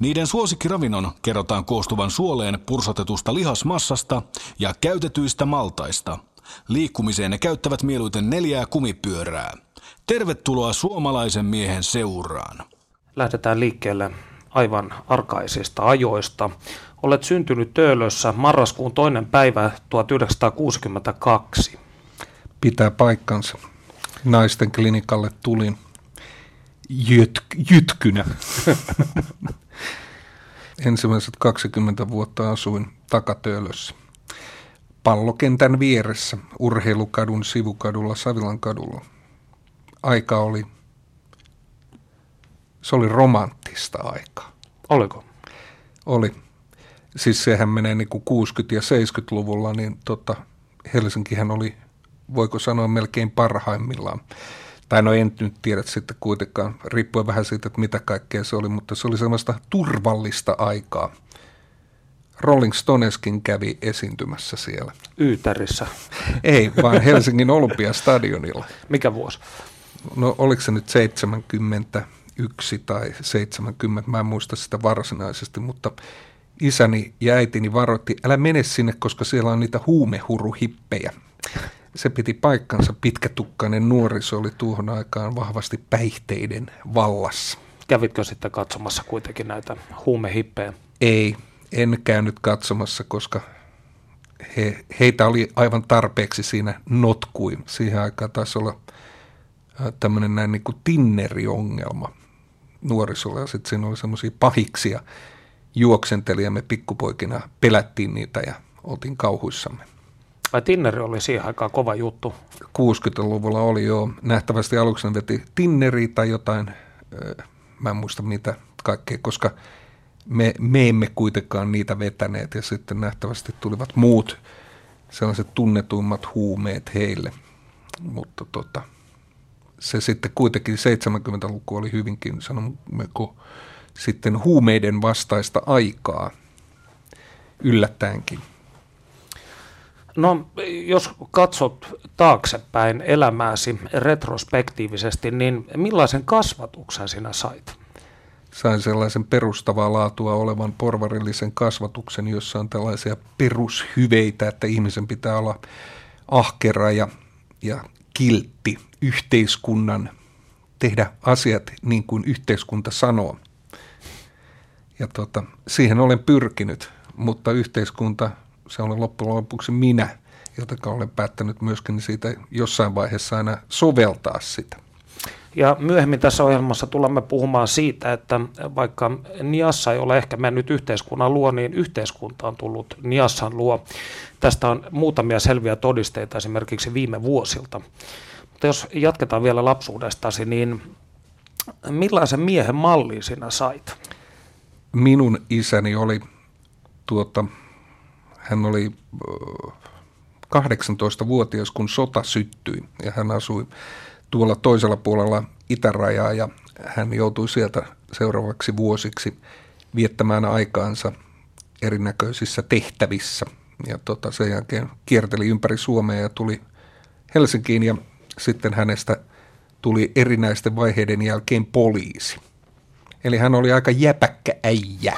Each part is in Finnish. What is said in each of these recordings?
Niiden suosikkiravinnon kerrotaan koostuvan suoleen pursotetusta lihasmassasta ja käytetyistä maltaista. Liikkumiseen ne käyttävät mieluiten neljää kumipyörää. Tervetuloa suomalaisen miehen seuraan. Lähdetään liikkeelle aivan arkaisista ajoista. Olet syntynyt Töölössä marraskuun toinen päivä 1962. Pitää paikkansa. Naisten klinikalle tulin jyt- jytkynä. Ensimmäiset 20 vuotta asuin takatöölössä. Pallokentän vieressä, urheilukadun sivukadulla Savilan kadulla. Aika oli, se oli romanttista aikaa. Oliko? Oli. Siis sehän menee niin kuin 60- ja 70-luvulla, niin tota, Helsinkihän oli, voiko sanoa, melkein parhaimmillaan tai no en nyt tiedä sitten kuitenkaan, riippuen vähän siitä, että mitä kaikkea se oli, mutta se oli sellaista turvallista aikaa. Rolling Stoneskin kävi esiintymässä siellä. Yytärissä. Ei, vaan Helsingin Olympiastadionilla. Mikä vuosi? No oliko se nyt 71 tai 70, mä en muista sitä varsinaisesti, mutta isäni ja äitini varoitti, älä mene sinne, koska siellä on niitä huumehuruhippejä se piti paikkansa. Pitkätukkainen nuoriso oli tuohon aikaan vahvasti päihteiden vallassa. Kävitkö sitten katsomassa kuitenkin näitä huumehippejä? Ei, en käynyt katsomassa, koska he, heitä oli aivan tarpeeksi siinä notkuin. Siihen aikaan taisi olla tämmöinen näin niin kuin tinneriongelma nuorisolla ja sitten siinä oli semmoisia pahiksia juoksentelijä, me pikkupoikina pelättiin niitä ja oltiin kauhuissamme. Vai Tinneri oli siihen aikaan kova juttu? 60-luvulla oli jo. Nähtävästi aluksi veti Tinneri tai jotain, mä en muista mitä kaikkea, koska me, me emme kuitenkaan niitä vetäneet ja sitten nähtävästi tulivat muut sellaiset tunnetuimmat huumeet heille. Mutta tota, se sitten kuitenkin 70-luku oli hyvinkin, sanommeko, sitten huumeiden vastaista aikaa yllättäenkin. No, jos katsot taaksepäin elämääsi retrospektiivisesti, niin millaisen kasvatuksen sinä sait? Sain sellaisen perustavaa laatua olevan porvarillisen kasvatuksen, jossa on tällaisia perushyveitä, että ihmisen pitää olla ahkera ja, ja kiltti yhteiskunnan, tehdä asiat niin kuin yhteiskunta sanoo. Ja tota, siihen olen pyrkinyt, mutta yhteiskunta – se olen loppujen lopuksi minä, joten olen päättänyt myöskin siitä jossain vaiheessa aina soveltaa sitä. Ja myöhemmin tässä ohjelmassa tulemme puhumaan siitä, että vaikka Niassa ei ole ehkä mennyt yhteiskunnan luo, niin yhteiskunta on tullut Niassan luo. Tästä on muutamia selviä todisteita esimerkiksi viime vuosilta. Mutta jos jatketaan vielä lapsuudestasi, niin millaisen miehen mallin sinä sait? Minun isäni oli tuota, hän oli 18-vuotias, kun sota syttyi ja hän asui tuolla toisella puolella itärajaa ja hän joutui sieltä seuraavaksi vuosiksi viettämään aikaansa erinäköisissä tehtävissä. Ja tota, sen jälkeen kierteli ympäri Suomea ja tuli Helsinkiin ja sitten hänestä tuli erinäisten vaiheiden jälkeen poliisi. Eli hän oli aika jäpäkkä äijä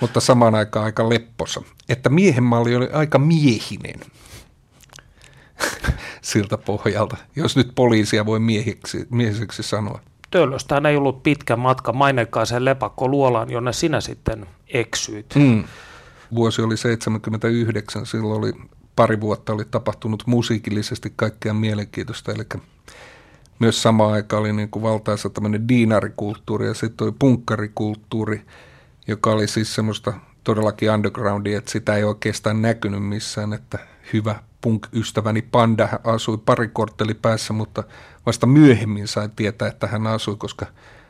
mutta samaan aikaan aika lepposa. Että miehen malli oli aika miehinen siltä pohjalta, jos nyt poliisia voi miehiksi, miehiseksi sanoa. Töölöstään ei ollut pitkä matka mainekkaaseen lepakko luolaan, jonne sinä sitten eksyit. Mm. Vuosi oli 79, silloin oli pari vuotta oli tapahtunut musiikillisesti kaikkea mielenkiintoista, eli myös sama aika oli niin kuin valtaisa tämmöinen diinarikulttuuri ja sitten oli punkkarikulttuuri – joka oli siis semmoista todellakin undergroundia, että sitä ei oikeastaan näkynyt missään, että hyvä punk-ystäväni Panda asui pari kortteli päässä, mutta vasta myöhemmin sain tietää, että hän asui, koska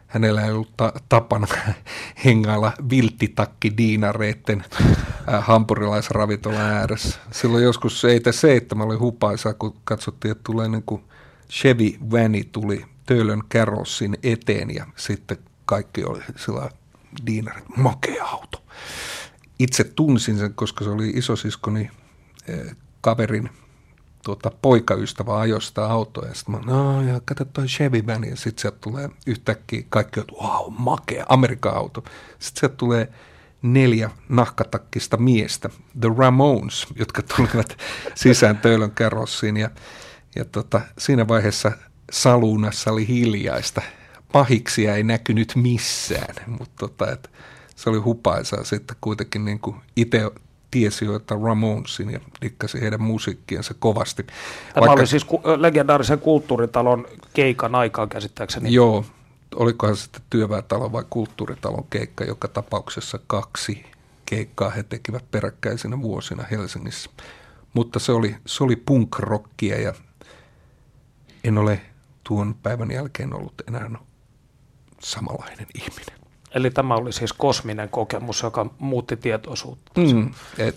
hänellä ei ollut ta- tapana hengailla vilttitakki-diinareitten äh, hampurilaisravintolan ääressä. Silloin joskus ei seitsemän oli hupaisa, kun katsottiin, että tulee niin kuin Chevy Vani tuli Töölön Carrossin eteen ja sitten kaikki oli sillä diinarit, makea auto. Itse tunsin sen, koska se oli isosiskoni eh, kaverin tuota, poikaystävä ajosta autoa. Ja sitten mä, no ja kato toi Chevy Van. Ja sitten sieltä tulee yhtäkkiä kaikki, että wow, makea, Amerikan auto. Sitten sieltä tulee neljä nahkatakkista miestä, The Ramones, jotka tulivat sisään Töölön karossiin. Ja, ja tota, siinä vaiheessa saluunassa oli hiljaista. Pahiksia ei näkynyt missään, mutta tota, se oli hupaisaa sitten kuitenkin niin kuin itse tiesi jo, että Ramonesin ja dikkasi heidän musiikkiensa kovasti. Tämä Vaikka, oli siis ku, legendaarisen kulttuuritalon keikan aikaa käsittääkseni. Joo, olikohan sitten työväentalo vai kulttuuritalon keikka, joka tapauksessa kaksi keikkaa he tekivät peräkkäisinä vuosina Helsingissä. Mutta se oli, se oli punk-rockia ja en ole tuon päivän jälkeen ollut enää samanlainen ihminen. Eli tämä oli siis kosminen kokemus, joka muutti tietoisuutta. Mm,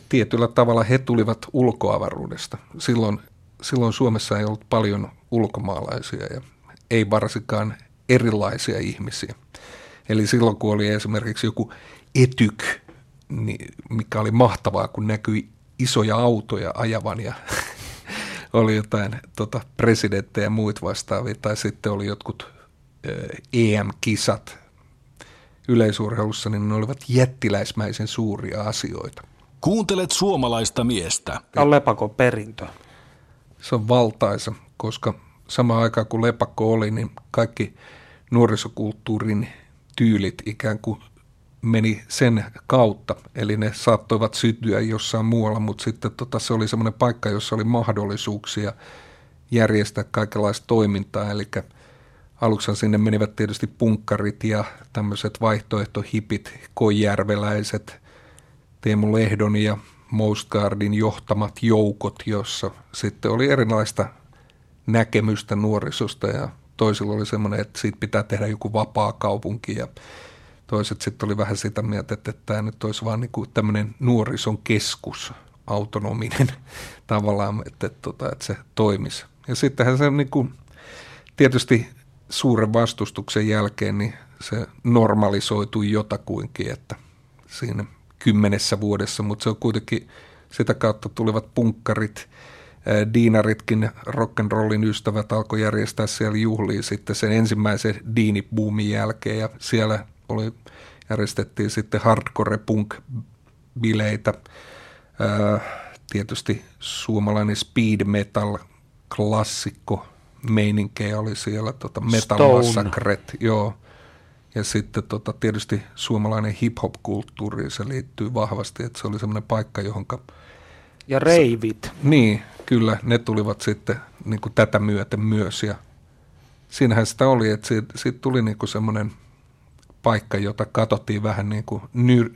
tietyllä tavalla he tulivat ulkoavaruudesta. Silloin, silloin Suomessa ei ollut paljon ulkomaalaisia ja ei varsinkaan erilaisia ihmisiä. Eli silloin kun oli esimerkiksi joku etyk, niin mikä oli mahtavaa, kun näkyi isoja autoja ajavan ja oli jotain tota, presidenttejä ja muut vastaavia, tai sitten oli jotkut EM-kisat yleisurheilussa, niin ne olivat jättiläismäisen suuria asioita. Kuuntelet suomalaista miestä. Tämä on lepakon perintö. Se on valtaisa, koska sama aikaan kun lepakko oli, niin kaikki nuorisokulttuurin tyylit ikään kuin meni sen kautta. Eli ne saattoivat syttyä jossain muualla, mutta sitten tota, se oli semmoinen paikka, jossa oli mahdollisuuksia järjestää kaikenlaista toimintaa. Eli aluksi sinne menivät tietysti punkkarit ja tämmöiset vaihtoehtohipit, koijärveläiset, Teemu Lehdon ja Mostgardin johtamat joukot, jossa sitten oli erilaista näkemystä nuorisosta ja toisilla oli semmoinen, että siitä pitää tehdä joku vapaa kaupunki ja toiset sitten oli vähän sitä mieltä, että tämä nyt olisi vaan niin kuin tämmöinen nuorison keskus, autonominen tavallaan, että, että, tota, että se toimisi. Ja sittenhän se niin kuin, tietysti suuren vastustuksen jälkeen niin se normalisoitui jotakuinkin, että siinä kymmenessä vuodessa, mutta se on kuitenkin sitä kautta tulevat punkkarit, diinaritkin, rock'n'rollin ystävät alkoi järjestää siellä juhliin sitten sen ensimmäisen diinibuumin jälkeen ja siellä oli, järjestettiin sitten hardcore punk bileitä. Tietysti suomalainen speed metal klassikko meininkejä oli siellä, tota Metal Massacret, joo. Ja sitten tota, tietysti suomalainen hip-hop-kulttuuri, se liittyy vahvasti, että se oli semmoinen paikka, johonka... Ja reivit. Se, niin, kyllä, ne tulivat sitten niin kuin tätä myöten myös. Ja siinähän sitä oli, että siitä, siitä tuli niin kuin semmoinen paikka, jota katsottiin vähän niin kuin nyr,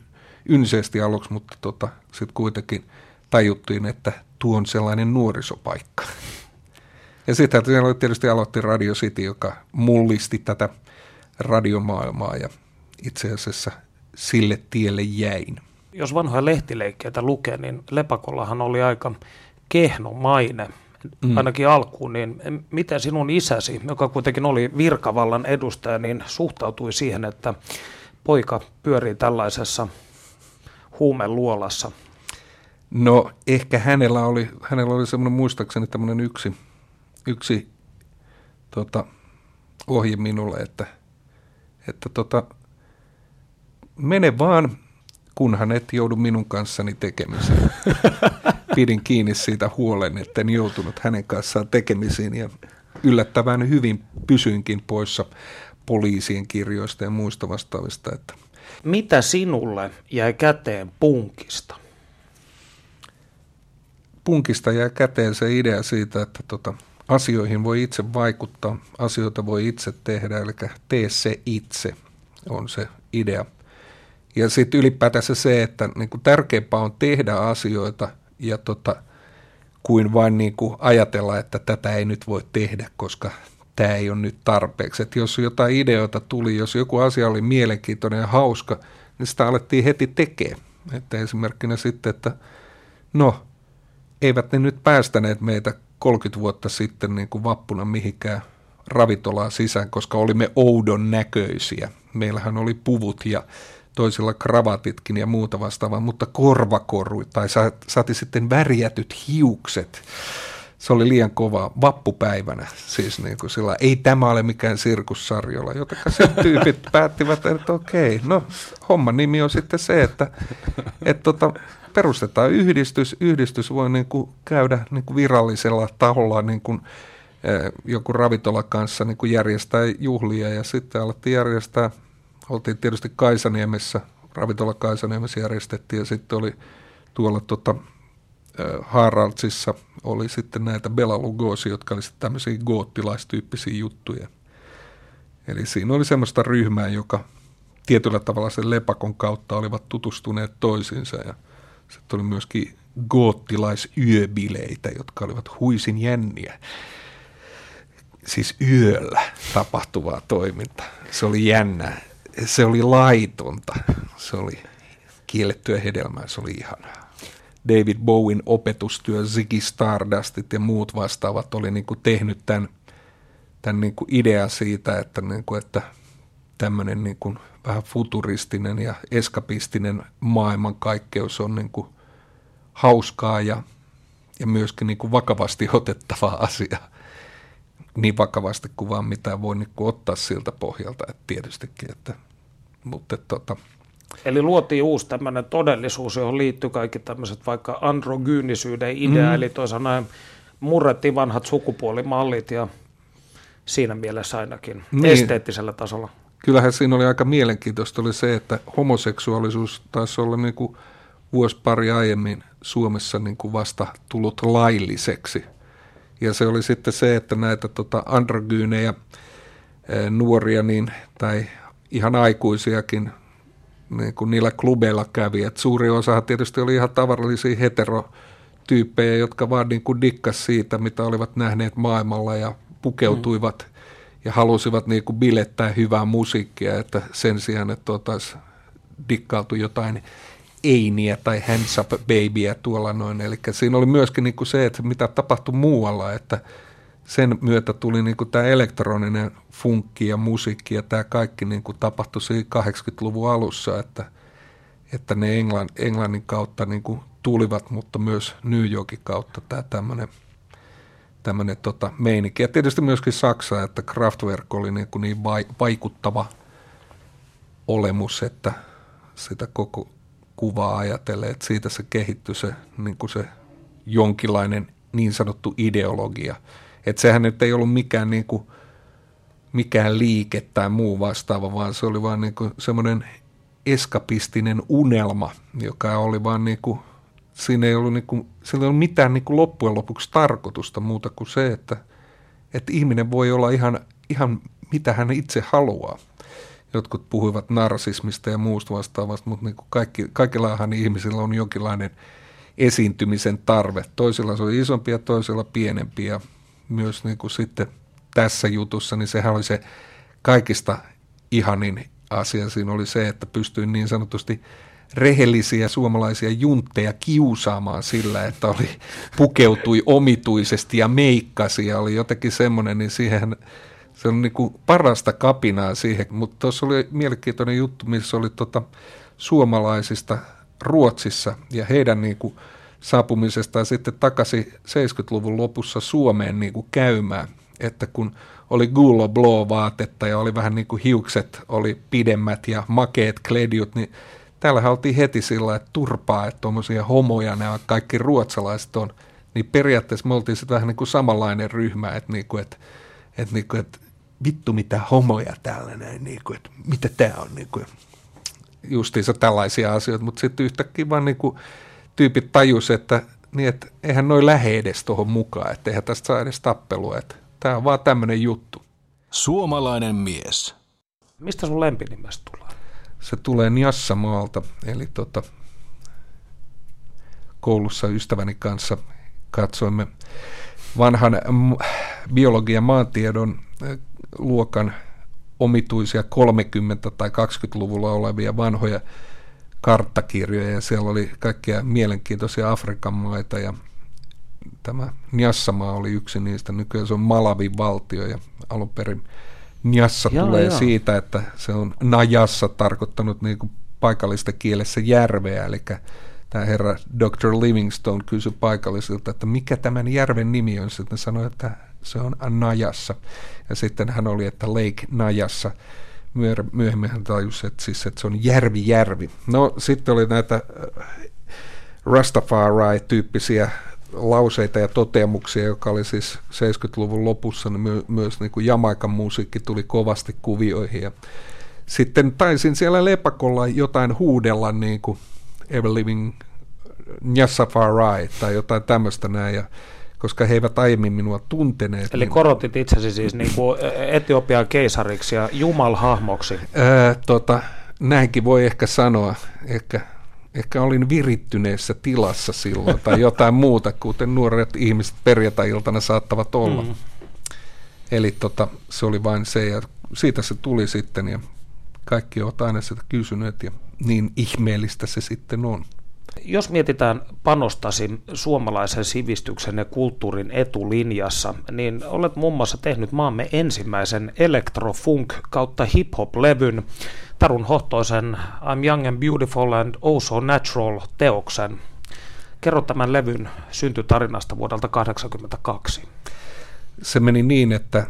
ynseesti aluksi, mutta tota, sitten kuitenkin tajuttiin, että tuo on sellainen nuorisopaikka. Ja sitten siellä tietysti aloitti Radio City, joka mullisti tätä radiomaailmaa ja itse asiassa sille tielle jäin. Jos vanhoja lehtileikkeitä lukee, niin Lepakollahan oli aika kehno maine, mm. ainakin alkuun, niin miten sinun isäsi, joka kuitenkin oli virkavallan edustaja, niin suhtautui siihen, että poika pyörii tällaisessa huumeluolassa? No ehkä hänellä oli, hänellä oli semmoinen muistaakseni tämmöinen yksi – yksi tota, ohje minulle, että, että tota, mene vaan, kunhan et joudu minun kanssani tekemiseen. Pidin kiinni siitä huolen, en joutunut hänen kanssaan tekemisiin ja yllättävän hyvin pysyinkin poissa poliisien kirjoista ja muista vastaavista. Että. Mitä sinulle jäi käteen punkista? Punkista jäi käteen se idea siitä, että tota, asioihin voi itse vaikuttaa, asioita voi itse tehdä, eli tee se itse on se idea. Ja sitten ylipäätänsä se, että niin kuin tärkeämpää on tehdä asioita ja tota, kuin vain niin kuin ajatella, että tätä ei nyt voi tehdä, koska tämä ei ole nyt tarpeeksi. Että jos jotain ideoita tuli, jos joku asia oli mielenkiintoinen ja hauska, niin sitä alettiin heti tekemään. Että esimerkkinä sitten, että no, eivät ne nyt päästäneet meitä 30 vuotta sitten niin kuin vappuna mihinkään ravintolaa sisään, koska olimme oudon näköisiä. Meillähän oli puvut ja toisilla kravatitkin ja muuta vastaavaa, mutta korvakoru tai saati sitten värjätyt hiukset. Se oli liian kova vappupäivänä, siis niin kuin sillä, ei tämä ole mikään sirkussarjolla, joten sitten tyypit päättivät, että okei, no homman nimi on sitten se, että, että tota, perustetaan yhdistys, yhdistys voi niin kuin käydä niin kuin virallisella taholla niin kuin, eh, joku ravintola kanssa niin kuin järjestää juhlia ja sitten alettiin järjestää oltiin tietysti Kaisaniemessä, ravintola Kaisaniemessä järjestettiin ja sitten oli tuolla tota, Haraldsissa oli sitten näitä Bela Lugosi, jotka oli sitten tämmöisiä goottilaistyyppisiä juttuja. Eli siinä oli semmoista ryhmää, joka tietyllä tavalla sen lepakon kautta olivat tutustuneet toisiinsa ja sitten oli myöskin goottilaisyöbileitä, jotka olivat huisin jänniä. Siis yöllä tapahtuvaa toimintaa. Se oli jännää se oli laitonta. Se oli kiellettyä hedelmää, se oli ihanaa. David Bowen opetustyö, Ziggy Stardustit ja muut vastaavat oli niin kuin tehnyt tämän, tämän niin kuin siitä, että, niin kuin, että tämmöinen niin kuin vähän futuristinen ja eskapistinen maailmankaikkeus on niin kuin hauskaa ja, ja myöskin niin kuin vakavasti otettava asia niin vakavasti kuin vaan mitään voi niin kuin ottaa siltä pohjalta, että tietystikin, että, mutta tota, Eli luotiin uusi tämmöinen todellisuus, johon liittyy kaikki tämmöiset vaikka androgyynisyyden idea, mm. eli toisaalta näin murrettiin vanhat sukupuolimallit ja siinä mielessä ainakin niin. esteettisellä tasolla. Kyllähän siinä oli aika mielenkiintoista oli se, että homoseksuaalisuus taisi olla niin kuin vuosi pari aiemmin Suomessa niin kuin vasta tullut lailliseksi – ja se oli sitten se, että näitä tota, androgyynejä nuoria niin, tai ihan aikuisiakin niin kuin niillä klubeilla kävi. Et suuri osa tietysti oli ihan tavallisia heterotyyppejä, jotka vaan niin kuin dikkas siitä, mitä olivat nähneet maailmalla ja pukeutuivat mm. Ja halusivat niin kuin bilettää hyvää musiikkia, että sen sijaan, että oltaisiin dikkautu jotain Einiä tai Hands Up Babyä tuolla noin. Eli siinä oli myöskin niin kuin se, että mitä tapahtui muualla, että sen myötä tuli niin kuin tämä elektroninen funkki ja musiikki ja tämä kaikki niin kuin tapahtui siinä 80-luvun alussa, että, että ne Englann, Englannin kautta niin kuin tulivat, mutta myös New Yorkin kautta tämä tämmöinen tämmöinen tota, meininki. Ja tietysti myöskin Saksa, että Kraftwerk oli niin, kuin niin vaikuttava olemus, että sitä koko kuvaa ajatellen, että siitä se kehittyi se, niin kuin se jonkinlainen niin sanottu ideologia. Että sehän nyt ei ollut mikään, niin kuin, mikään liike tai muu vastaava, vaan se oli vaan niin semmoinen eskapistinen unelma, joka oli vaan niin kuin, siinä ei ollut, niin kuin, sillä ei ollut mitään niin kuin loppujen lopuksi tarkoitusta muuta kuin se, että, että ihminen voi olla ihan, ihan mitä hän itse haluaa jotkut puhuivat narsismista ja muusta vastaavasta, mutta niin kuin kaikki, kaikillahan ihmisillä on jonkinlainen esiintymisen tarve. Toisilla se on isompi ja toisilla pienempi ja myös niin kuin sitten tässä jutussa, niin sehän oli se kaikista ihanin asia siinä oli se, että pystyin niin sanotusti rehellisiä suomalaisia juntteja kiusaamaan sillä, että oli pukeutui omituisesti ja meikkasi ja oli jotenkin semmoinen, niin siihen se on niin kuin parasta kapinaa siihen, mutta tuossa oli mielenkiintoinen juttu, missä oli tota suomalaisista Ruotsissa ja heidän niin kuin saapumisestaan sitten takaisin 70-luvun lopussa Suomeen niin kuin käymään, että kun oli Gulo Blow vaatetta ja oli vähän niin kuin hiukset oli pidemmät ja makeet kledjut, niin täällähän oltiin heti sillä että turpaa, että tuommoisia homoja nämä kaikki ruotsalaiset on, niin periaatteessa me oltiin sitten vähän niin kuin samanlainen ryhmä, että, niin kuin, että, että, niin kuin, että vittu mitä homoja täällä näin, niin kuin, että mitä tämä on. Niin kuin, justiinsa tällaisia asioita, mutta sitten yhtäkkiä vaan niin kuin, tyypit tajus, että, niin, että eihän noin lähde edes tuohon mukaan, että eihän tästä saa edes tappelua, että tämä on vaan tämmöinen juttu. Suomalainen mies. Mistä sun lempinimestä tulee? Se tulee Niassamaalta, eli tota, koulussa ystäväni kanssa katsoimme vanhan biologian maantiedon luokan omituisia 30- tai 20-luvulla olevia vanhoja karttakirjoja ja siellä oli kaikkia mielenkiintoisia Afrikan maita ja tämä Njassamaa oli yksi niistä. Nykyään se on Malavin valtio ja alun perin Njassa jaa, tulee jaa. siitä, että se on Najassa tarkoittanut niin kuin paikallista kielessä järveä, eli tämä herra Dr. Livingstone kysyi paikallisilta, että mikä tämän järven nimi on. Sitten sanoi, että se on Najassa. Ja sitten hän oli, että Lake Najassa. Myöhemmin hän tajusi, että, siis, että se on järvi järvi. No sitten oli näitä äh, Rastafari-tyyppisiä lauseita ja toteamuksia, joka oli siis 70-luvun lopussa, niin my- myös niin kuin Jamaikan musiikki tuli kovasti kuvioihin. Ja sitten taisin siellä lepakolla jotain huudella niin kuin Ever Living Nyasafari tai jotain tämmöistä näin. Ja koska he eivät aiemmin minua tunteneet. Eli niin, korotit itsesi siis niin kuin Etiopian keisariksi ja jumalhahmoksi. Ää, tota, näinkin voi ehkä sanoa. Ehkä, ehkä olin virittyneessä tilassa silloin tai jotain muuta, kuten nuoret ihmiset perjantai-iltana saattavat olla. Mm. Eli tota, se oli vain se ja siitä se tuli sitten ja kaikki ovat aina sitä kysyneet ja niin ihmeellistä se sitten on. Jos mietitään panostasi suomalaisen sivistyksen ja kulttuurin etulinjassa, niin olet muun muassa tehnyt maamme ensimmäisen electrofunk kautta hip-hop-levyn, Tarun Hohtoisen I'm Young and Beautiful and Oh So Natural teoksen. Kerro tämän levyn syntytarinasta vuodelta 1982. Se meni niin, että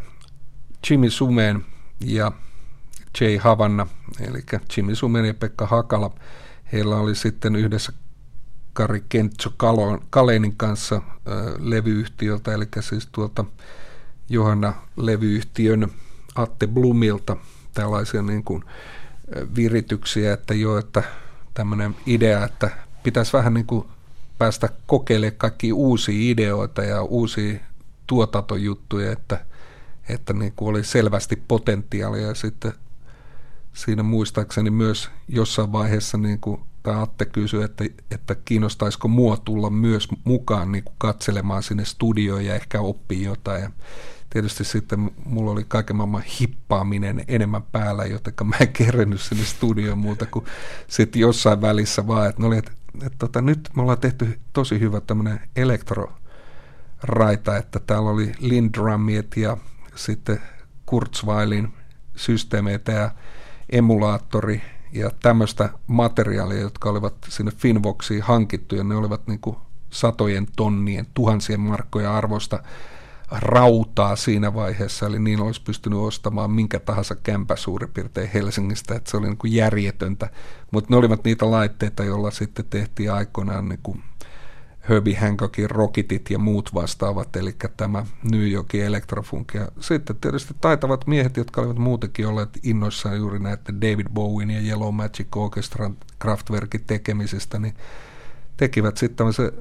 Jimmy Sumeen ja Jay Havanna, eli Jimmy Sumen ja Pekka Hakala, heillä oli sitten yhdessä Kari Kentso Kalenin kanssa äh, levyyhtiöltä, eli siis tuolta Johanna levyyhtiön Atte Blumilta tällaisia niin kuin virityksiä, että jo, että tämmöinen idea, että pitäisi vähän niin kuin päästä kokeilemaan kaikki uusia ideoita ja uusia tuotantojuttuja, että, että niin kuin oli selvästi potentiaalia. Ja sitten siinä muistaakseni myös jossain vaiheessa niin kuin tai Atte kysyi, että, että kiinnostaisiko mua tulla myös mukaan niin kuin katselemaan sinne studioon ja ehkä oppii jotain. Ja tietysti sitten mulla oli kaiken maailman hippaaminen enemmän päällä, joten mä en kerennyt sinne studioon muuta kuin sitten jossain välissä vaan, että, oli, että, että tota, nyt me ollaan tehty tosi hyvä tämmöinen elektroraita, että täällä oli Lindrumiet ja sitten Kurzweilin systeemeitä ja emulaattori ja tämmöistä materiaalia, jotka olivat sinne Finvoxiin hankittu, ja ne olivat niin kuin satojen tonnien, tuhansien markkoja arvosta rautaa siinä vaiheessa, eli niin olisi pystynyt ostamaan minkä tahansa kämpä suurin piirtein Helsingistä, että se oli niin kuin järjetöntä, mutta ne olivat niitä laitteita, joilla sitten tehtiin aikoinaan niin kuin Herbie Hancockin Rocketit ja muut vastaavat, eli tämä New Yorkin Electrofunk. Ja sitten tietysti taitavat miehet, jotka olivat muutenkin olleet innoissaan juuri näiden David Bowen ja Yellow Magic Orchestran Kraftwerkin tekemisestä, niin tekivät sitten tämmöisen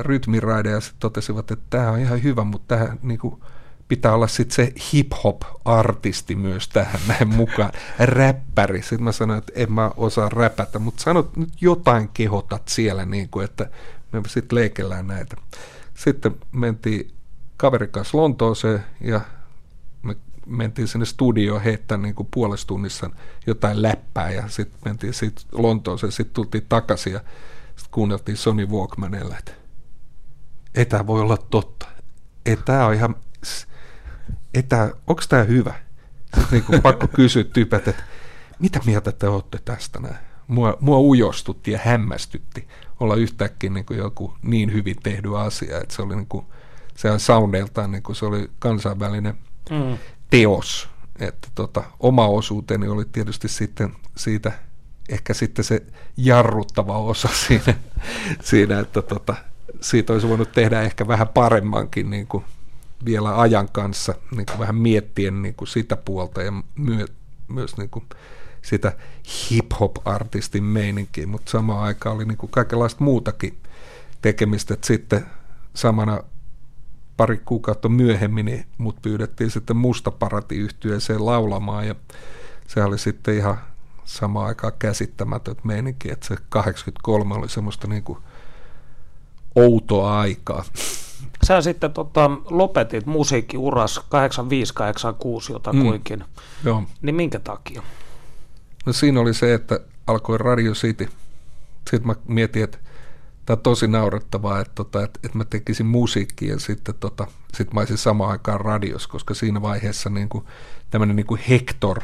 rytmiraide ja sitten totesivat, että tämä on ihan hyvä, mutta tähän niin kuin, pitää olla sitten se hip-hop-artisti myös tähän näin mukaan, räppäri. Sitten mä sanoin, että en mä osaa räpätä, mutta sanot nyt jotain kehotat siellä, niin kuin, että me sitten leikellään näitä. Sitten mentiin kaverin kanssa Lontooseen ja me mentiin sinne studioon heittää niin kuin puolessa tunnissa jotain läppää ja sitten mentiin sit Lontooseen, sitten tultiin takaisin ja sitten kuunneltiin Sony Walkmanilla, että ei tämä voi olla totta. Ei tämä on ihan, ei onko tämä hyvä? Sitten niin kuin pakko kysyä tyypät, että mitä mieltä te olette tästä näin? Mua, mua ujostutti ja hämmästytti olla yhtäkkiä niin kuin joku niin hyvin tehdy asia, että se oli niin kuin, se on soundeiltaan niin kuin se oli kansainvälinen mm. teos. Että tota, oma osuuteni oli tietysti sitten siitä ehkä sitten se jarruttava osa siinä, siinä että tota, siitä olisi voinut tehdä ehkä vähän paremmankin niin kuin vielä ajan kanssa, niin kuin vähän miettien niin kuin sitä puolta ja myö, myös niin kuin sitä hip-hop-artistin meininkiä, mutta samaan aikaan oli niin kuin kaikenlaista muutakin tekemistä, että sitten samana pari kuukautta myöhemmin niin mut pyydettiin sitten mustaparati-yhtyeeseen laulamaan ja se oli sitten ihan samaan aikaan käsittämätön meininki, että se 83 oli semmoista niin kuin outoa aikaa. Sä sitten tota, lopetit musiikkiuras 85-86 jotakuinkin. Mm. Joo. Niin minkä takia? No siinä oli se, että alkoi Radio City. Sitten mä mietin, että tämä on tosi naurettavaa, että, tota, että, että mä tekisin musiikkia ja sitten tota, sit mä olisin samaan aikaan radios, koska siinä vaiheessa niin kuin, tämmöinen niin kuin Hector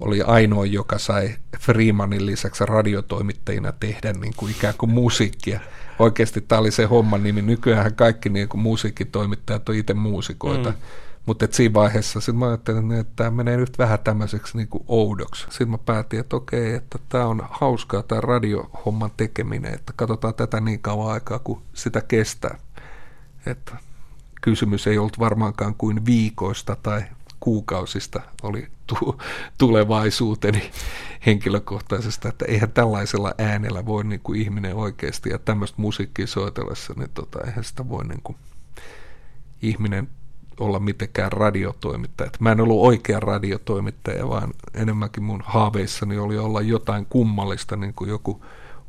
oli ainoa, joka sai Freemanin lisäksi radiotoimittajina tehdä niin kuin ikään kuin musiikkia. Oikeasti tämä oli se homman nimi. Nykyään kaikki niin kuin musiikkitoimittajat on itse muusikoita. Mm. Mutta siinä vaiheessa sit mä ajattelin, että tämä menee nyt vähän tämmöiseksi niin kuin oudoksi. Sitten mä päätin, että okei, että tämä on hauskaa tämä radiohomman tekeminen, että katsotaan tätä niin kauan aikaa kuin sitä kestää. Että kysymys ei ollut varmaankaan kuin viikoista tai kuukausista oli tu- tulevaisuuteni henkilökohtaisesta, että eihän tällaisella äänellä voi niin kuin ihminen oikeasti ja tämmöistä musiikkia soitellessa, niin tota, eihän sitä voi niin kuin ihminen olla mitenkään radiotoimittaja. Mä en ollut oikea radiotoimittaja, vaan enemmänkin mun haaveissani oli olla jotain kummallista, niin kuin joku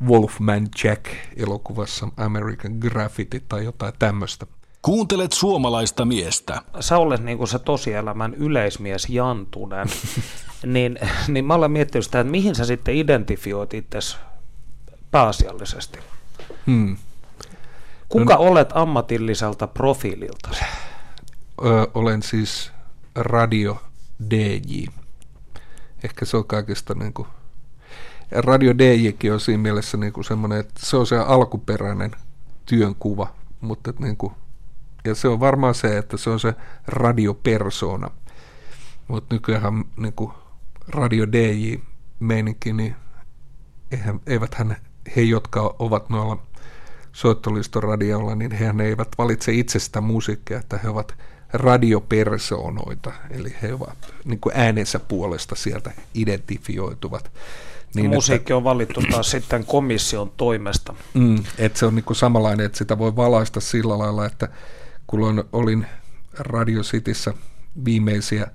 Wolfman Jack elokuvassa American Graffiti tai jotain tämmöistä. Kuuntelet suomalaista miestä. Sä olet niin kuin se tosielämän yleismies Jantunen, niin, niin mä olen miettinyt sitä, että mihin sä sitten identifioit itse pääasiallisesti. Hmm. Kuka no, olet ammatilliselta profiililta? Ö, olen siis radio DJ. Ehkä se on kaikista niin kuin, radio DJkin on siinä mielessä niin kuin semmoinen, että se on se alkuperäinen työnkuva, mutta niin kuin, ja se on varmaan se, että se on se radiopersona. Mutta nykyään niin kuin radio DJ meininki, niin eihän, eiväthän he, jotka ovat noilla soittolistoradioilla, niin hehän eivät valitse itsestä musiikkia, että he ovat radiopersoonoita, eli he ovat niin kuin äänensä puolesta sieltä identifioituvat. Niin, Musiikki että, on valittu taas sitten komission toimesta. Mm, että se on niin kuin samanlainen, että sitä voi valaista sillä lailla, että kun olin Radio Cityssä viimeisiä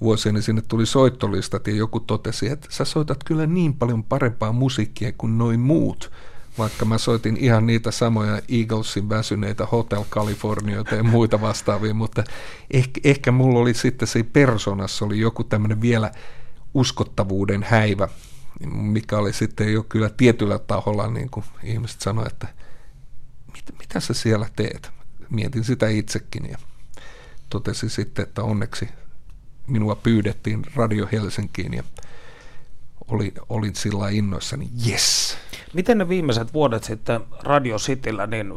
vuosia, niin sinne tuli soittolistat ja joku totesi, että sä soitat kyllä niin paljon parempaa musiikkia kuin noin muut, vaikka mä soitin ihan niitä samoja Eaglesin väsyneitä Hotel Californioita ja muita vastaavia, mutta ehkä, ehkä mulla oli sitten se personassa oli joku tämmöinen vielä uskottavuuden häivä, mikä oli sitten jo kyllä tietyllä taholla, niin kuin ihmiset sanoivat, että mit, mitä sä siellä teet? Mietin sitä itsekin ja totesin sitten, että onneksi minua pyydettiin Radio Helsinkiin ja oli, olin sillä innoissani, yes. Miten ne viimeiset vuodet sitten Radio Cityllä, niin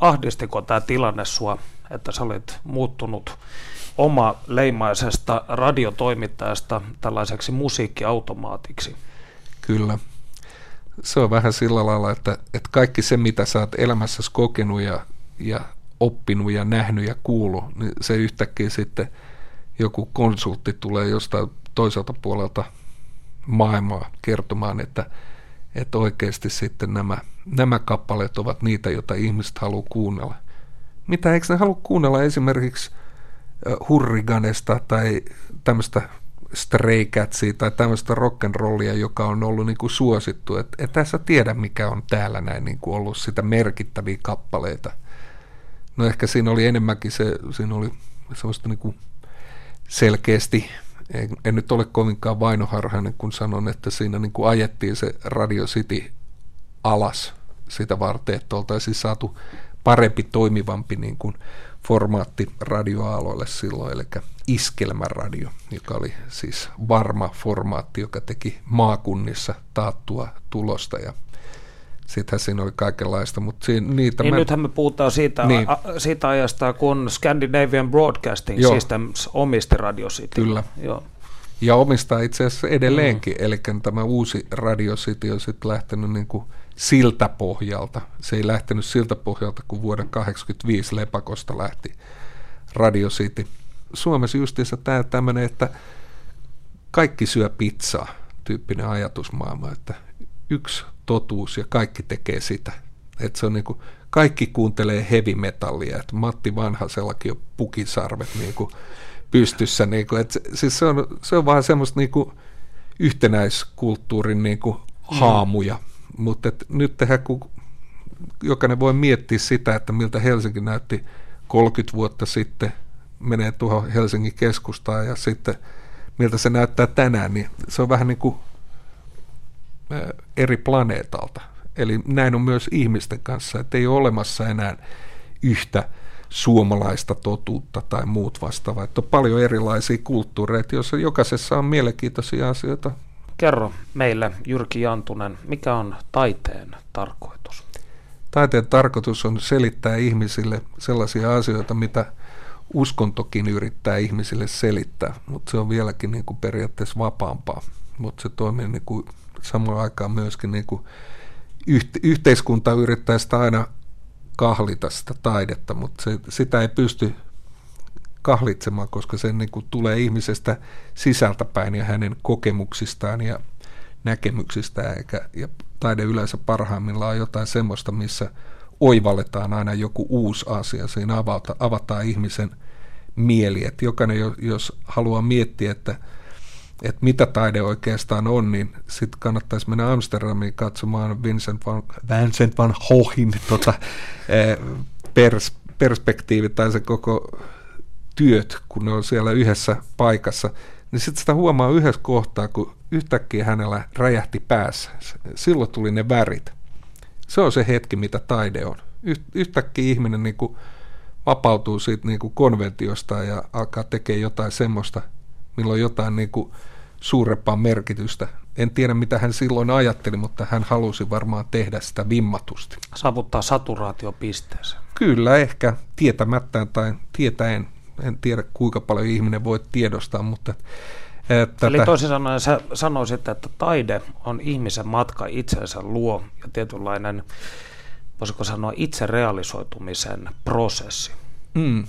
ahdistiko tämä tilanne sua, että sä olit muuttunut oma leimaisesta radiotoimittajasta tällaiseksi musiikkiautomaatiksi? Kyllä. Se on vähän sillä lailla, että, että kaikki se, mitä sä oot elämässäsi kokenut ja, ja oppinut ja nähnyt ja kuullut, niin se yhtäkkiä sitten joku konsultti tulee jostain toiselta puolelta maailmaa kertomaan, että, että oikeasti sitten nämä, nämä kappaleet ovat niitä, joita ihmiset haluaa kuunnella. Mitä eikö ne halua kuunnella esimerkiksi Hurriganesta tai tämmöistä Stray Catsia tai tämmöistä rock'n'rollia, joka on ollut niin kuin suosittu. Että et tässä tiedä, mikä on täällä näin niin kuin ollut sitä merkittäviä kappaleita. No ehkä siinä oli enemmänkin se, siinä oli semmoista niin kuin selkeästi en, en nyt ole kovinkaan vainoharhainen, kun sanon, että siinä niin kuin ajettiin se Radio City alas sitä varten, että oltaisiin saatu parempi, toimivampi niin kuin formaatti radioaaloille silloin, eli iskelmäradio, joka oli siis varma formaatti, joka teki maakunnissa taattua tulosta. Ja Sittenhän siinä oli kaikenlaista, mutta siinä, niitä niin mä... nythän me puhutaan siitä, niin. a, siitä ajasta, kun Scandinavian Broadcasting Joo. Systems omisti Radio City. Kyllä. Joo. Ja omistaa itse asiassa edelleenkin, mm. eli tämä uusi Radio City on sitten lähtenyt niin kuin siltä pohjalta. Se ei lähtenyt siltä pohjalta, kun vuoden 1985 Lepakosta lähti Radio City. Suomessa justiinsa tämä tämmöinen, että kaikki syö pizzaa tyyppinen ajatusmaailma, että yksi totuus ja kaikki tekee sitä. Että se on niin kuin, kaikki kuuntelee heavy metallia, että Matti Vanhasellakin on pukisarvet niin kuin pystyssä. Niin kuin, että siis se, on, se on vaan semmoista niin kuin yhtenäiskulttuurin niin kuin mm. haamuja, mm. mutta nyt tehdään, kun jokainen voi miettiä sitä, että miltä Helsinki näytti 30 vuotta sitten menee tuohon Helsingin keskustaan ja sitten miltä se näyttää tänään, niin se on vähän niin kuin eri planeetalta. Eli näin on myös ihmisten kanssa, että ei ole olemassa enää yhtä suomalaista totuutta tai muut vastaavat. Että on paljon erilaisia kulttuureita, joissa jokaisessa on mielenkiintoisia asioita. Kerro meille, Jyrki Jantunen, mikä on taiteen tarkoitus? Taiteen tarkoitus on selittää ihmisille sellaisia asioita, mitä uskontokin yrittää ihmisille selittää, mutta se on vieläkin niin kuin periaatteessa vapaampaa. Mutta se toimii niin kuin samaan aikaan myöskin niin kuin yhteiskunta yrittää sitä aina kahlita sitä taidetta, mutta se, sitä ei pysty kahlitsemaan, koska se niin kuin tulee ihmisestä sisältäpäin ja hänen kokemuksistaan ja näkemyksistään, eikä, ja taide yleensä parhaimmillaan on jotain semmoista, missä oivalletaan aina joku uusi asia, siinä avata, avataan ihmisen mieli, että jokainen, jos haluaa miettiä, että että mitä taide oikeastaan on, niin sitten kannattaisi mennä Amsterdamiin katsomaan Vincent van, Vincent van Goghin tota, eh, pers, perspektiivi tai se koko työt, kun ne on siellä yhdessä paikassa, niin sitten sitä huomaa yhdessä kohtaa, kun yhtäkkiä hänellä räjähti päässä. Silloin tuli ne värit. Se on se hetki, mitä taide on. Yhtäkkiä ihminen niin kuin vapautuu siitä niin kuin konventiosta ja alkaa tekemään jotain semmoista, milloin jotain niin kuin suurempaa merkitystä. En tiedä, mitä hän silloin ajatteli, mutta hän halusi varmaan tehdä sitä vimmatusti. Saavuttaa saturaatiopisteeseen. Kyllä, ehkä tietämättään tai tietäen. En tiedä, kuinka paljon ihminen voi tiedostaa, mutta Tätä... Eli toisin sanoen sä sanoisit, että taide on ihmisen matka itsensä luo ja tietynlainen, voisiko sanoa, itse realisoitumisen prosessi. Mm,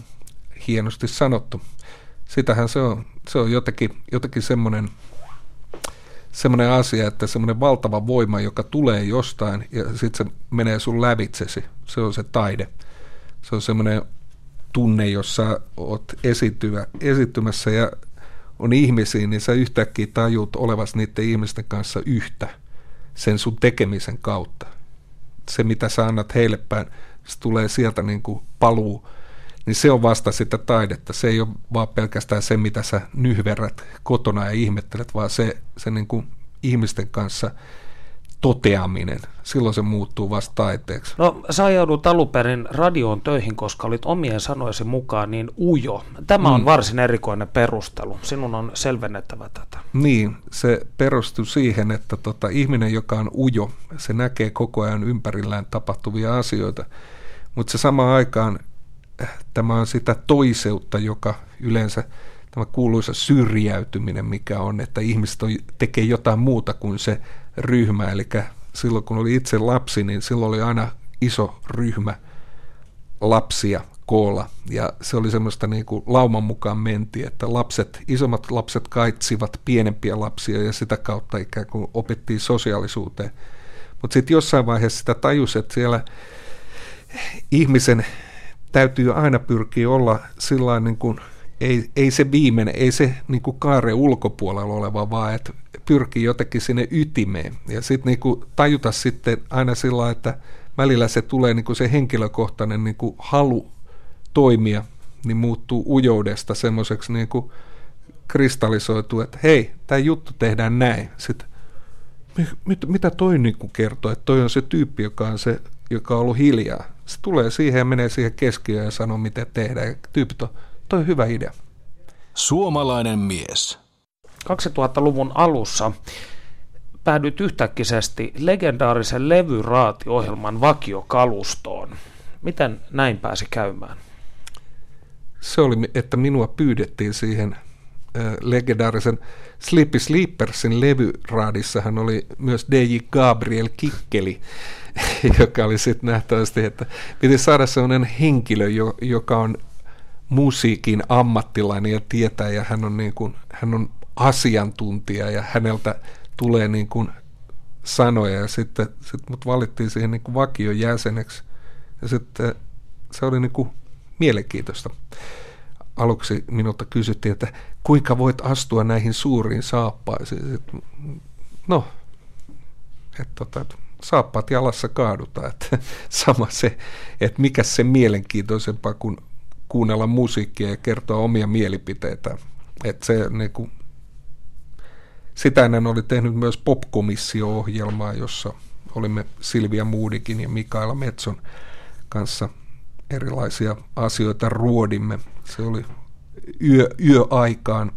hienosti sanottu. Sitähän se on. Se on jotenkin, jotenkin semmoinen, semmoinen asia, että semmoinen valtava voima, joka tulee jostain ja sitten se menee sun lävitsesi. Se on se taide. Se on semmoinen tunne, jossa oot esityä, esittymässä ja on ihmisiä, niin sä yhtäkkiä tajut olevas niiden ihmisten kanssa yhtä sen sun tekemisen kautta. Se, mitä sä annat heille päin, se tulee sieltä niin kuin paluu niin se on vasta sitä taidetta. Se ei ole vaan pelkästään se, mitä sä nyhverät kotona ja ihmettelet, vaan se, se niin kuin ihmisten kanssa toteaminen. Silloin se muuttuu vasta taiteeksi. No sä joudut aluperin radioon töihin, koska olit omien sanoisi mukaan niin ujo. Tämä on mm. varsin erikoinen perustelu. Sinun on selvennettävä tätä. Niin, se perustuu siihen, että tota, ihminen, joka on ujo, se näkee koko ajan ympärillään tapahtuvia asioita. Mutta se samaan aikaan tämä on sitä toiseutta, joka yleensä tämä kuuluisa syrjäytyminen, mikä on, että ihmiset on, tekee jotain muuta kuin se ryhmä. Eli silloin kun oli itse lapsi, niin silloin oli aina iso ryhmä lapsia koolla. Ja se oli semmoista niin kuin lauman mukaan menti, että lapset, isommat lapset kaitsivat pienempiä lapsia ja sitä kautta ikään kuin opettiin sosiaalisuuteen. Mutta sitten jossain vaiheessa sitä tajus, että siellä ihmisen täytyy aina pyrkiä olla sillä niin kuin, ei, ei se viimeinen, ei se niin kuin kaare ulkopuolella oleva, vaan että pyrkii jotenkin sinne ytimeen. Ja sitten niin tajuta sitten aina sillä että välillä se tulee niin kuin se henkilökohtainen niin kuin halu toimia, niin muuttuu ujoudesta semmoiseksi niin kuin että hei, tämä juttu tehdään näin. Sitten, mit, mitä toi niin kuin kertoo, että toi on se tyyppi, joka on, se, joka on ollut hiljaa. Se tulee siihen ja menee siihen keskiöön ja sanoo, miten tehdään. Tyypit on, toi on hyvä idea. Suomalainen mies. 2000-luvun alussa päädyit yhtäkkisesti legendaarisen levyraatiohjelman vakiokalustoon. Miten näin pääsi käymään? Se oli, että minua pyydettiin siihen legendaarisen Sleepy Sleepersin levyraadissa. Hän oli myös DJ Gabriel Kikkeli, joka oli sitten nähtävästi, että piti saada sellainen henkilö, joka on musiikin ammattilainen ja tietää, ja hän on, niin kuin, hän on asiantuntija, ja häneltä tulee niin kuin sanoja, ja sitten sit mut valittiin siihen niin kuin vakion jäseneksi, ja sitten se oli niin kuin mielenkiintoista. Aluksi minulta kysyttiin, että kuinka voit astua näihin suuriin saappaisiin. No, että tota, saappaat jalassa kaadutaan. Että sama se, että mikä se mielenkiintoisempaa kuin kuunnella musiikkia ja kertoa omia mielipiteitä. Et se, niin kuin, sitä ennen oli tehnyt myös popkomissio-ohjelmaa, jossa olimme Silvia Moodikin ja Mikaela Metson kanssa erilaisia asioita ruodimme. Se oli yö, yöaikaan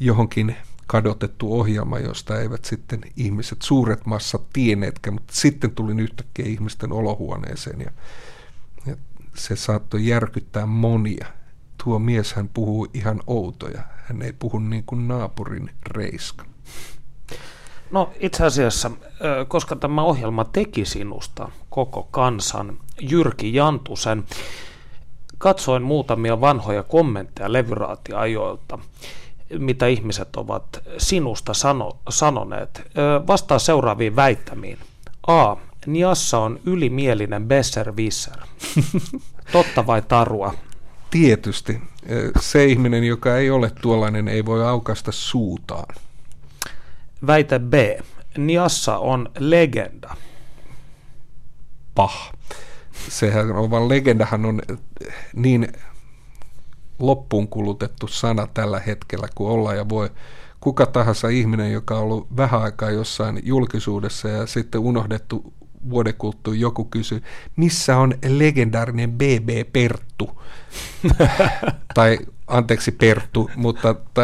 johonkin kadotettu ohjelma, josta eivät sitten ihmiset, suuret massat tienneetkään, mutta sitten tulin yhtäkkiä ihmisten olohuoneeseen ja, ja se saattoi järkyttää monia. Tuo mies hän puhuu ihan outoja. Hän ei puhu niin kuin naapurin reiska. No itse asiassa, koska tämä ohjelma teki sinusta koko kansan, Jyrki Jantusen, katsoin muutamia vanhoja kommentteja levyraatiajoilta, mitä ihmiset ovat sinusta sano, sanoneet. Vastaa seuraaviin väittämiin. A. Niassa on ylimielinen besserwisser. Totta vai tarua? Tietysti. Se ihminen, joka ei ole tuollainen, ei voi aukasta suutaan. Väite B. Niassa on legenda. Pah. Sehän on vaan legendahan on niin loppuun kulutettu sana tällä hetkellä kuin ollaan ja voi kuka tahansa ihminen, joka on ollut vähän aikaa jossain julkisuudessa ja sitten unohdettu vuoden kuluttua joku kysyy, missä on legendaarinen BB Perttu? tai anteeksi Perttu, mutta ta,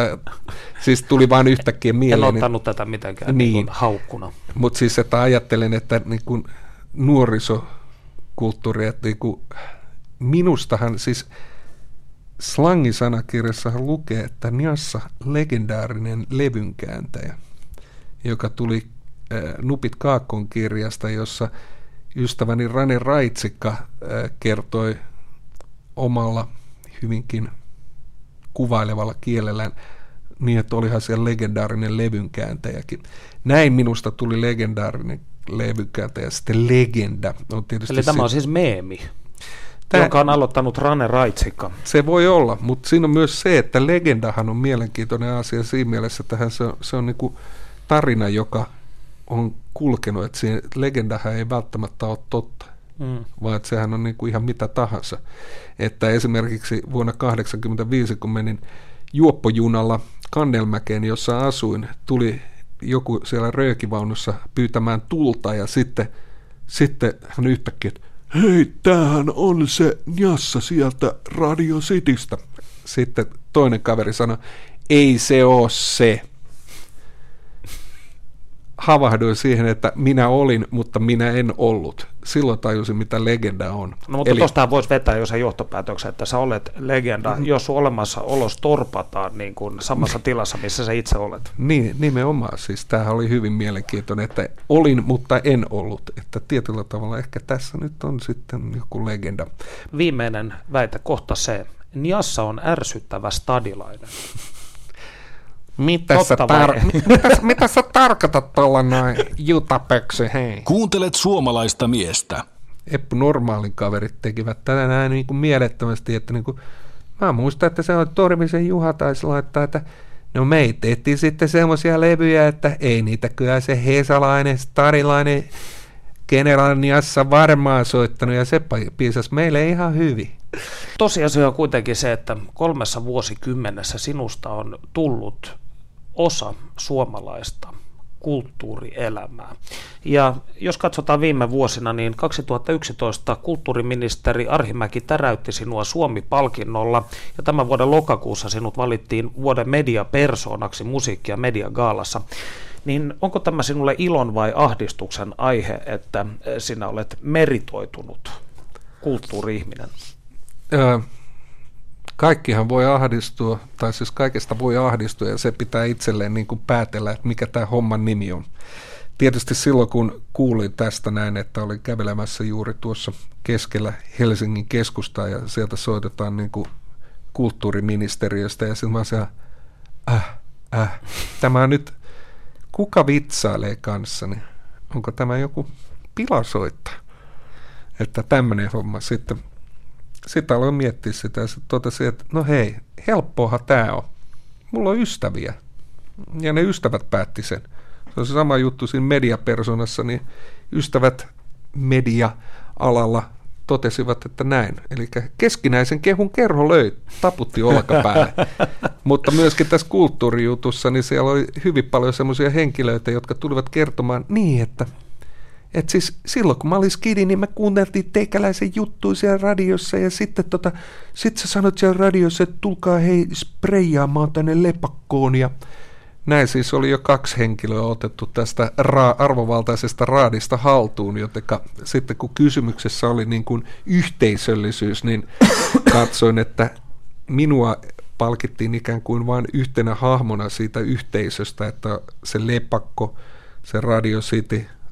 siis tuli vain yhtäkkiä mieleen. En ottanut tätä mitenkään niin, niin haukkuna. Mutta siis että ajattelen, että niin kuin nuorisokulttuuri, että niin kuin minustahan siis slangisanakirjassahan lukee, että Niassa legendaarinen levynkääntäjä, joka tuli Nupit Kaakkon kirjasta, jossa ystäväni Rane Raitsikka kertoi omalla hyvinkin kuvailevalla kielellään niin, että olihan siellä legendaarinen levynkääntäjäkin. Näin minusta tuli legendaarinen levynkääntäjä, sitten legenda. On tietysti Eli tämä on siis meemi. Tämä, jonka on aloittanut Rane Raitsikka. Se voi olla, mutta siinä on myös se, että legendahan on mielenkiintoinen asia siinä mielessä, että se on, se on niin tarina, joka on kulkenut, että legendahan ei välttämättä ole totta, mm. vaan että sehän on niin kuin ihan mitä tahansa. Että esimerkiksi vuonna 1985, kun menin juoppojunalla Kannelmäkeen, jossa asuin, tuli joku siellä röökivaunussa pyytämään tulta ja sitten, sitten hän yhtäkkiä, että hei, tämähän on se Njassa sieltä Radio Citystä. Sitten toinen kaveri sanoi, ei se ole se havahduin siihen, että minä olin, mutta minä en ollut. Silloin tajusin, mitä legenda on. No mutta Eli... tuostahan voisi vetää jo sen johtopäätöksen, että sä olet legenda, mm. jos olos torpataan niin kuin samassa tilassa, missä sä itse olet. Niin, nimenomaan. Siis tämähän oli hyvin mielenkiintoinen, että olin, mutta en ollut. Että tietyllä tavalla ehkä tässä nyt on sitten joku legenda. Viimeinen väite, kohta se. Niassa on ärsyttävä stadilainen. Mitä sä, tar- mitä, mitä sä tarkoitat tuolla noin jutapöksy, hei? Kuuntelet suomalaista miestä. Eppu normaalin kaverit tekivät tätä näin niin kuin mielettömästi, että niin kuin, mä muistan, että se on Torvisen Juha taisi laittaa, että no me tehtiin sitten semmoisia levyjä, että ei niitä kyllä se Hesalainen, Starilainen, Generalniassa varmaan soittanut ja se piisasi meille ihan hyvin. Tosiasia on kuitenkin se, että kolmessa vuosikymmenessä sinusta on tullut osa suomalaista kulttuurielämää. Ja jos katsotaan viime vuosina, niin 2011 kulttuuriministeri Arhimäki täräytti sinua Suomi-palkinnolla ja tämän vuoden lokakuussa sinut valittiin vuoden mediapersoonaksi musiikki- ja mediagaalassa. Niin onko tämä sinulle ilon vai ahdistuksen aihe, että sinä olet meritoitunut kulttuuri-ihminen? Öö, kaikkihan voi ahdistua, tai siis kaikesta voi ahdistua, ja se pitää itselleen niin kuin päätellä, että mikä tämä homman nimi on. Tietysti silloin, kun kuulin tästä näin, että olin kävelemässä juuri tuossa keskellä Helsingin keskustaa, ja sieltä soitetaan niin kuin kulttuuriministeriöstä, ja sitten mä sanoin, äh, äh, tämä on nyt, kuka vitsailee kanssani? Onko tämä joku pilasoitta? Että tämmöinen homma sitten sitten aloin miettiä sitä ja sitten totesin, että no hei, helppoahan tämä on. Mulla on ystäviä. Ja ne ystävät päätti sen. Se on se sama juttu siinä mediapersonassa, niin ystävät media-alalla totesivat, että näin. Eli keskinäisen kehun kerho löi, taputti olkapäälle. Mutta myöskin tässä kulttuurijutussa, niin siellä oli hyvin paljon semmoisia henkilöitä, jotka tulivat kertomaan niin, että et siis silloin kun mä olin skidi, niin me kuunneltiin teikäläisen juttuja siellä radiossa ja sitten tota, sit sä sanot siellä radiossa, että tulkaa hei spreijaamaan tänne lepakkoon ja näin siis oli jo kaksi henkilöä otettu tästä ra- arvovaltaisesta raadista haltuun, joten sitten kun kysymyksessä oli niin kuin yhteisöllisyys, niin katsoin, että minua palkittiin ikään kuin vain yhtenä hahmona siitä yhteisöstä, että se lepakko, se Radio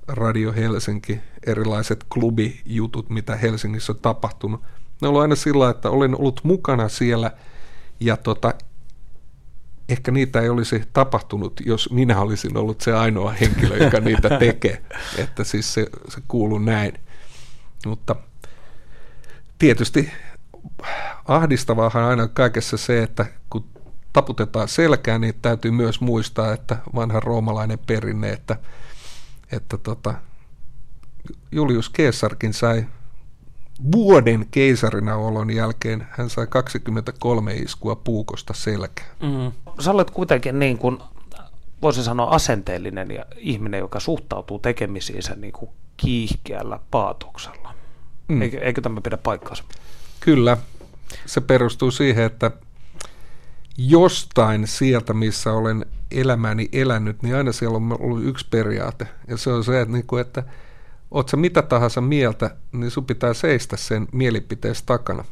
Radio Helsinki, erilaiset klubijutut, mitä Helsingissä on tapahtunut. Ne on aina sillä, että olen ollut mukana siellä ja tota, ehkä niitä ei olisi tapahtunut, jos minä olisin ollut se ainoa henkilö, joka niitä tekee. Että siis se, se kuuluu näin. Mutta tietysti ahdistavaahan aina kaikessa se, että kun taputetaan selkään, niin täytyy myös muistaa, että vanha roomalainen perinne, että, että tota, Julius Caesarkin sai vuoden keisarina olon jälkeen hän sai 23 iskua puukosta selkään. Mm. Sä olet kuitenkin niin kuin, voisi sanoa asenteellinen ja ihminen, joka suhtautuu tekemisiinsä niin kuin kiihkeällä paatoksella. Mm. Eikö, eikö tämä pidä paikkaansa? Kyllä. Se perustuu siihen, että jostain sieltä, missä olen elämäni elänyt, niin aina siellä on ollut yksi periaate. Ja se on se, että, niin kuin, että – oot sä mitä tahansa mieltä, niin sun pitää seistä sen mielipiteessä takana.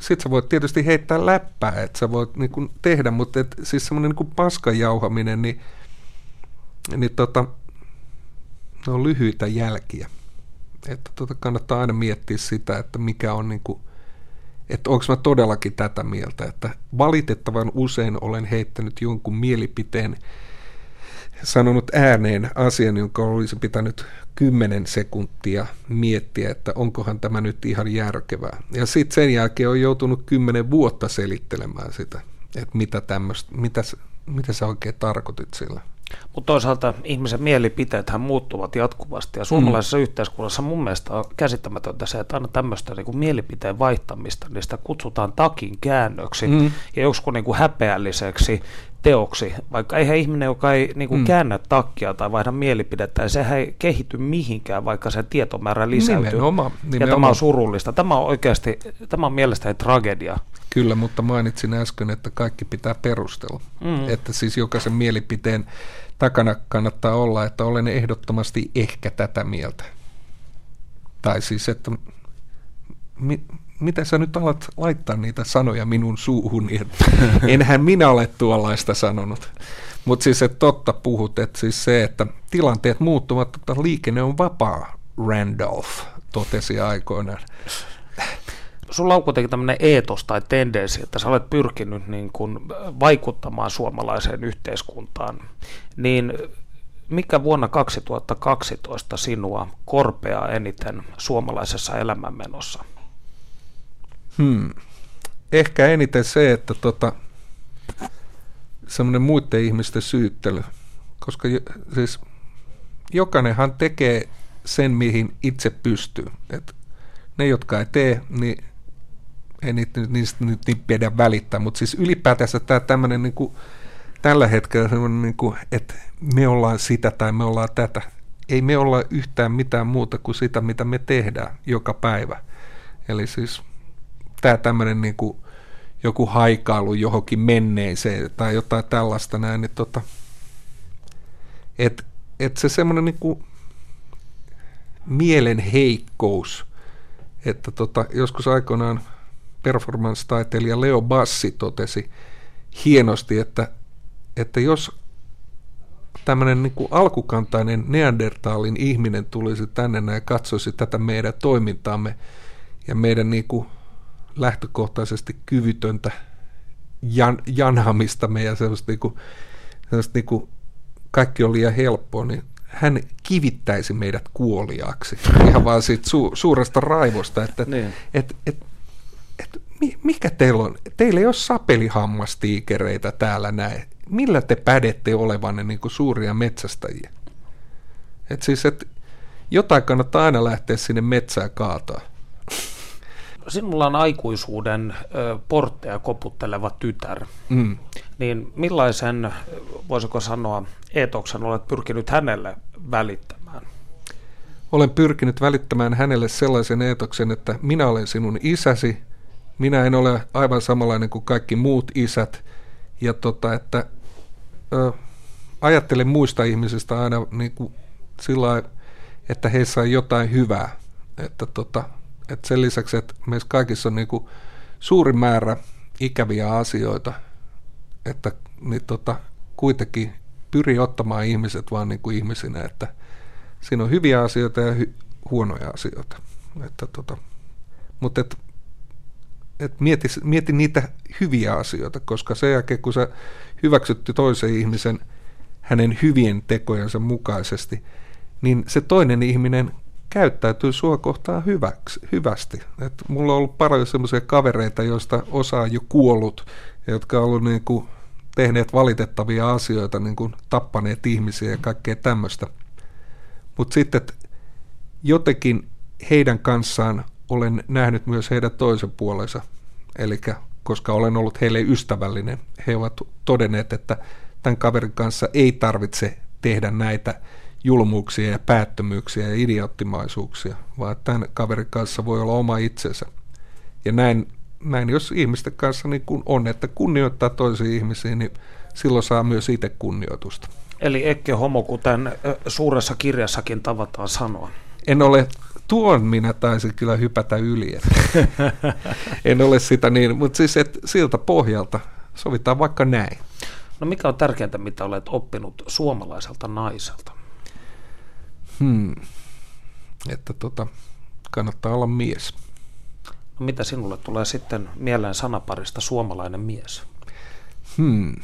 Sitten sä voit tietysti heittää läppää, että sä voit niin kuin tehdä, mutta et, siis semmoinen niin paskan jauhaminen, niin, niin tota, ne on lyhyitä jälkiä. Että tota kannattaa aina miettiä sitä, että mikä on niin kuin, että onko mä todellakin tätä mieltä, että valitettavan usein olen heittänyt jonkun mielipiteen sanonut ääneen asian, jonka olisi pitänyt kymmenen sekuntia miettiä, että onkohan tämä nyt ihan järkevää. Ja sitten sen jälkeen on joutunut kymmenen vuotta selittelemään sitä, että mitä, tämmöistä, mitä, mitä sä oikein tarkoitit sillä. Mutta toisaalta ihmisen mielipiteethän muuttuvat jatkuvasti ja suomalaisessa mm. yhteiskunnassa mun mielestä on käsittämätöntä se, että aina tämmöistä niin kuin mielipiteen vaihtamista, niin sitä kutsutaan takin käännöksi mm. ja joskus niin kuin häpeälliseksi teoksi, vaikka eihän ihminen, joka ei niin kuin mm. käännä takkia tai vaihda mielipidettä, niin sehän ei kehity mihinkään, vaikka se tietomäärä lisäytyy. Nimenomaan, nimenomaan. Ja tämä on surullista. Tämä on oikeasti, tämä on mielestäni tragedia. Kyllä, mutta mainitsin äsken, että kaikki pitää perustella. Mm. Että siis jokaisen mielipiteen takana kannattaa olla, että olen ehdottomasti ehkä tätä mieltä. Tai siis, että mi, miten sä nyt alat laittaa niitä sanoja minun suuhun, niin enhän minä ole tuollaista sanonut. Mutta siis, että totta puhut, että siis se, että tilanteet muuttuvat, että liikenne on vapaa, Randolph totesi aikoinaan. Sulla on kuitenkin tämmöinen eetos tai tendenssi, että sä olet pyrkinyt niin kuin vaikuttamaan suomalaiseen yhteiskuntaan, niin mikä vuonna 2012 sinua korpeaa eniten suomalaisessa elämänmenossa? Hmm. Ehkä eniten se, että tota, semmoinen muiden ihmisten syyttely, koska siis jokainenhan tekee sen, mihin itse pystyy. Et ne, jotka ei tee, niin ei niitä, nyt niin pidä välittää, mutta siis ylipäätänsä tämä tämmöinen niin kuin, tällä hetkellä semmoinen, niin kuin, että me ollaan sitä tai me ollaan tätä. Ei me olla yhtään mitään muuta kuin sitä, mitä me tehdään joka päivä. Eli siis tämä tämmöinen niin kuin joku haikailu johonkin menneeseen tai jotain tällaista näin, niin tota, että et se semmoinen niin kuin mielen heikkous, että tota, joskus aikoinaan performance-taiteilija Leo Bassi totesi hienosti, että, että jos tämmöinen niin kuin alkukantainen neandertaalin ihminen tulisi tänne ja katsoisi tätä meidän toimintaamme ja meidän niin kuin lähtökohtaisesti kyvytöntä jan, janhamista meidän sellaista, niinku, sellaista niinku, kaikki on liian helppoa, niin hän kivittäisi meidät kuoliaaksi. Ihan vaan siitä su, suuresta raivosta, että niin. et, et, et, mikä teillä on? Teillä ei ole sapelihammastiikereitä täällä näin. Millä te pädette olevanne niin kuin suuria metsästäjiä? Et siis, et jotain kannattaa aina lähteä sinne metsään kaataa. Sinulla on aikuisuuden portteja koputteleva tytär. Mm. Niin millaisen, voisiko sanoa, eetoksen olet pyrkinyt hänelle välittämään? Olen pyrkinyt välittämään hänelle sellaisen eetoksen, että minä olen sinun isäsi, minä en ole aivan samanlainen kuin kaikki muut isät, ja tota, että ö, ajattelen muista ihmisistä aina niin kuin sillä että heissä on jotain hyvää. Että tota, että sen lisäksi, että meissä kaikissa on niin kuin suuri määrä ikäviä asioita, että niin tota, kuitenkin pyri ottamaan ihmiset vaan niin kuin ihmisinä, että siinä on hyviä asioita ja hy- huonoja asioita. Että tota, mutta et, et mieti, mieti niitä hyviä asioita, koska sen jälkeen kun sä hyväksytty toisen ihmisen hänen hyvien tekojensa mukaisesti, niin se toinen ihminen käyttäytyy sua kohtaan hyväksi, hyvästi. Et mulla on ollut paljon semmoisia kavereita, joista osa on jo kuollut, jotka on ollut niin kuin tehneet valitettavia asioita, niin kuin tappaneet ihmisiä ja kaikkea tämmöistä. Mutta sitten jotenkin heidän kanssaan olen nähnyt myös heidän toisen puolensa. Eli koska olen ollut heille ystävällinen, he ovat todenneet, että tämän kaverin kanssa ei tarvitse tehdä näitä julmuuksia ja päättömyyksiä ja idioottimaisuuksia, vaan tämän kaverin kanssa voi olla oma itsensä. Ja näin, näin jos ihmisten kanssa niin kun on, että kunnioittaa toisia ihmisiä, niin silloin saa myös itse kunnioitusta. Eli Ekke Homo, kuten suuressa kirjassakin tavataan sanoa. En ole, tuon minä taisin kyllä hypätä yli. en ole sitä niin, mutta siis et, siltä pohjalta sovitaan vaikka näin. No mikä on tärkeintä, mitä olet oppinut suomalaiselta naiselta? Hmm. Että tota, kannattaa olla mies. No mitä sinulle tulee sitten mieleen sanaparista suomalainen mies? Hmm.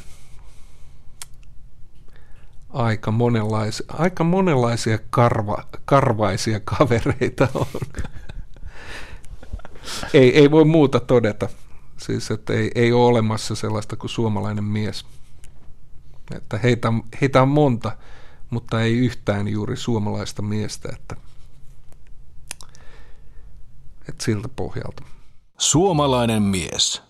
Aika, monenlaisia, aika monenlaisia karva, karvaisia kavereita on. ei, ei voi muuta todeta. Siis, että ei, ei ole olemassa sellaista kuin suomalainen mies. Että heitä, heitä on monta mutta ei yhtään juuri suomalaista miestä, että, että siltä pohjalta. Suomalainen mies.